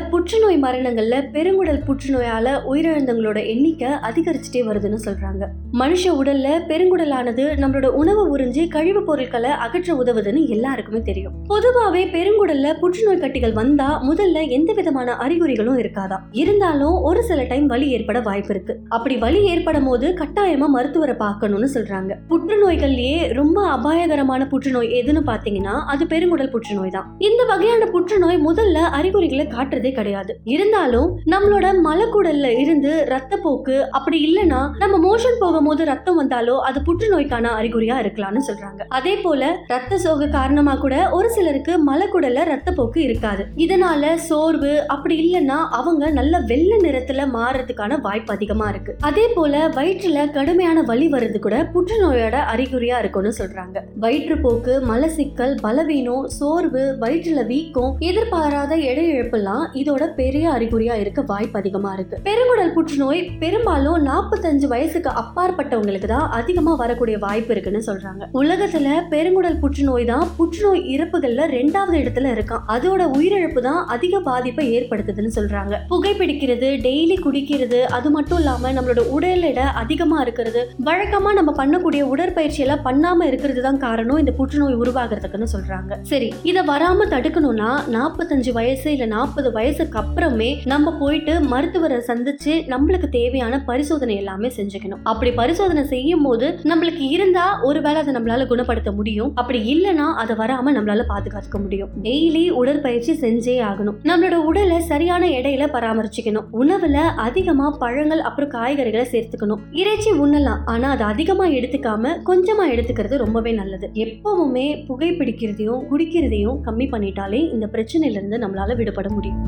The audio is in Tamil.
புற்றுநோய் மரணங்கள்ல பெருங்குடல் புற்றுநோயால உயிரிழந்தவங்களோட எண்ணிக்கை அதிகரிச்சுட்டே வருதுன்னு சொல்றாங்க. மனுஷ உடல்ல பெருங்குடலானது நம்மளோட உணவு உறிஞ்சி கழிவுப் பொருட்களை அகற்ற உதவுதுன்னு எல்லாருக்குமே தெரியும். பொதுவாவே பெருங்குடல்ல புற்றுநோய் கட்டிகள் வந்தா முதல்ல எந்த விதமான அறிகுறிகளும் இருக்காதா? இருந்தாலும் ஒரு சில டைம் வலி ஏற்பட வாய்ப்பு இருக்கு. அப்படி வலி ஏற்படும் போது கட்டாயமா மருத்துவரை பார்க்கணும்னு சொல்றாங்க. புற்றுநோய்கள்லயே ரொம்ப அபாயகரமான புற்றுநோய் எதுன்னு பாத்தீங்கன்னா அது பெருங்குடல் புற்றுநோய் தான். இந்த வகையான புற்றுநோய் முதல்ல அறிகுறிகளை காட்டுறது கிடையாது. இருந்தாலும் நம்மளோட மலக்குடல்ல இருந்து ரத்தப்போக்கு அப்படி இல்லைன்னா நம்ம மோஷன் போகும்போது ரத்தம் வந்தாலோ அது புற்றுநோய்க்கான அறிகுறியா இருக்கலாம்னு சொல்றாங்க. அதே போல ரத்த சோக காரணமா கூட ஒரு சிலருக்கு மலக்குடல்ல ரத்தப்போக்கு இருக்காது. இதனால சோர்வு அப்படி இல்லைன்னா அவங்க நல்ல வெள்ளை நிறத்துல மாறுறதுக்கான வாய்ப்பு அதிகமா இருக்கு. அதே போல வயிற்றுல கடுமையான வலி வர்றது கூட புற்றுநோயோட அறிகுறியா இருக்கும்னு சொல்றாங்க. வயிற்றுப்போக்கு மலசிக்கல் பலவீனம் சோர்வு வயிற்றுல வீக்கம் எதிர்பாராத எடை இழப்புலாம் இதோட பெரிய அறிகுறியா இருக்க வாய்ப்பு அதிகமா இருக்கு. பெருங்குடல் புற்றுநோய் பெரும்பாலும் நாற்பத்தஞ்சு வயசுக்கு அப்பாற்பட்டவங்களுக்கு தான் அதிகமா வரக்கூடிய வாய்ப்பு இருக்குன்னு சொல்றாங்க. உலகத்துல பெருங்குடல் புற்றுநோய் தான் புற்றுநோய் இறப்புகள்ல ரெண்டாவது இடத்துல இருக்கான். அதோட உயிரிழப்பு தான் அதிக பாதிப்பை ஏற்படுத்துதுன்னு சொல்றாங்க. புகைப்பிடிக்கிறது டெய்லி குடிக்கிறது அது மட்டும் இல்லாம நம்மளோட உடல் எடை அதிகமா இருக்கிறது வழக்கமா நம்ம பண்ணக்கூடிய உடற்பயிற்சி எல்லாம் பண்ணாம இருக்கிறது தான் காரணம் இந்த புற்றுநோய் உருவாகிறதுக்குன்னு சொல்றாங்க. சரி இதை வராம தடுக்கணும்னா நாற்பத்தஞ்சு வயசு இல்ல நாற்பது வயசு வயசுக்கு அப்புறமே நம்ம போயிட்டு மருத்துவரை சந்திச்சு நம்மளுக்கு தேவையான பரிசோதனை எல்லாமே செஞ்சுக்கணும். அப்படி பரிசோதனை செய்யும் போது நம்மளுக்கு இருந்தா ஒருவேளை அதை நம்மளால குணப்படுத்த முடியும். அப்படி இல்லைன்னா அதை வராம நம்மளால பாதுகாத்துக்க முடியும். டெய்லி உடற்பயிற்சி செஞ்சே ஆகணும். நம்மளோட உடலை சரியான எடையில பராமரிச்சுக்கணும். உணவுல அதிகமா பழங்கள் அப்புறம் காய்கறிகளை சேர்த்துக்கணும். இறைச்சி உண்ணலாம். ஆனா அதை அதிகமா எடுத்துக்காம கொஞ்சமா எடுத்துக்கிறது ரொம்பவே நல்லது. எப்பவுமே புகைப்பிடிக்கிறதையும் குடிக்கிறதையும் கம்மி பண்ணிட்டாலே இந்த பிரச்சனையில இருந்து நம்மளால விடுபட முடியும்.